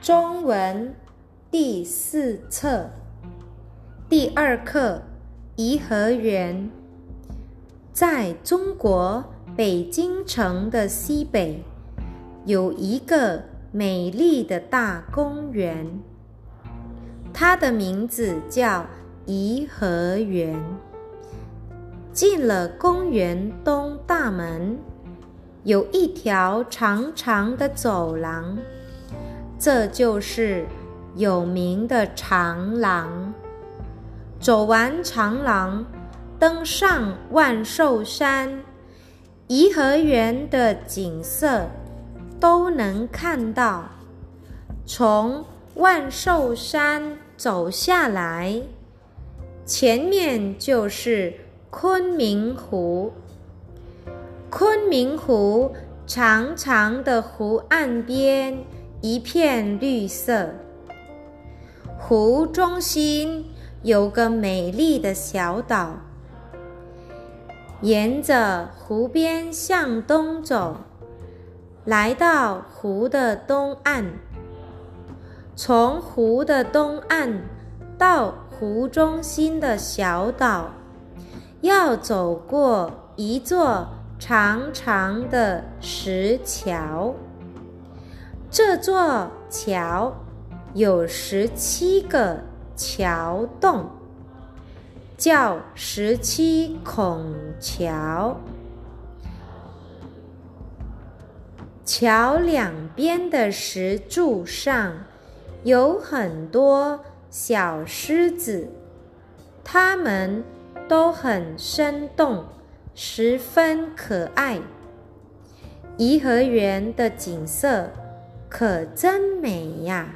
中文第四册第二课《颐和园》。在中国北京城的西北，有一个美丽的大公园，它的名字叫颐和园。进了公园东大门，有一条长长的走廊。这就是有名的长廊。走完长廊，登上万寿山，颐和园的景色都能看到。从万寿山走下来，前面就是昆明湖。昆明湖长长的湖岸边。一片绿色，湖中心有个美丽的小岛。沿着湖边向东走，来到湖的东岸。从湖的东岸到湖中心的小岛，要走过一座长长的石桥。这座桥有十七个桥洞，叫十七孔桥。桥两边的石柱上有很多小狮子，它们都很生动，十分可爱。颐和园的景色。可真美呀！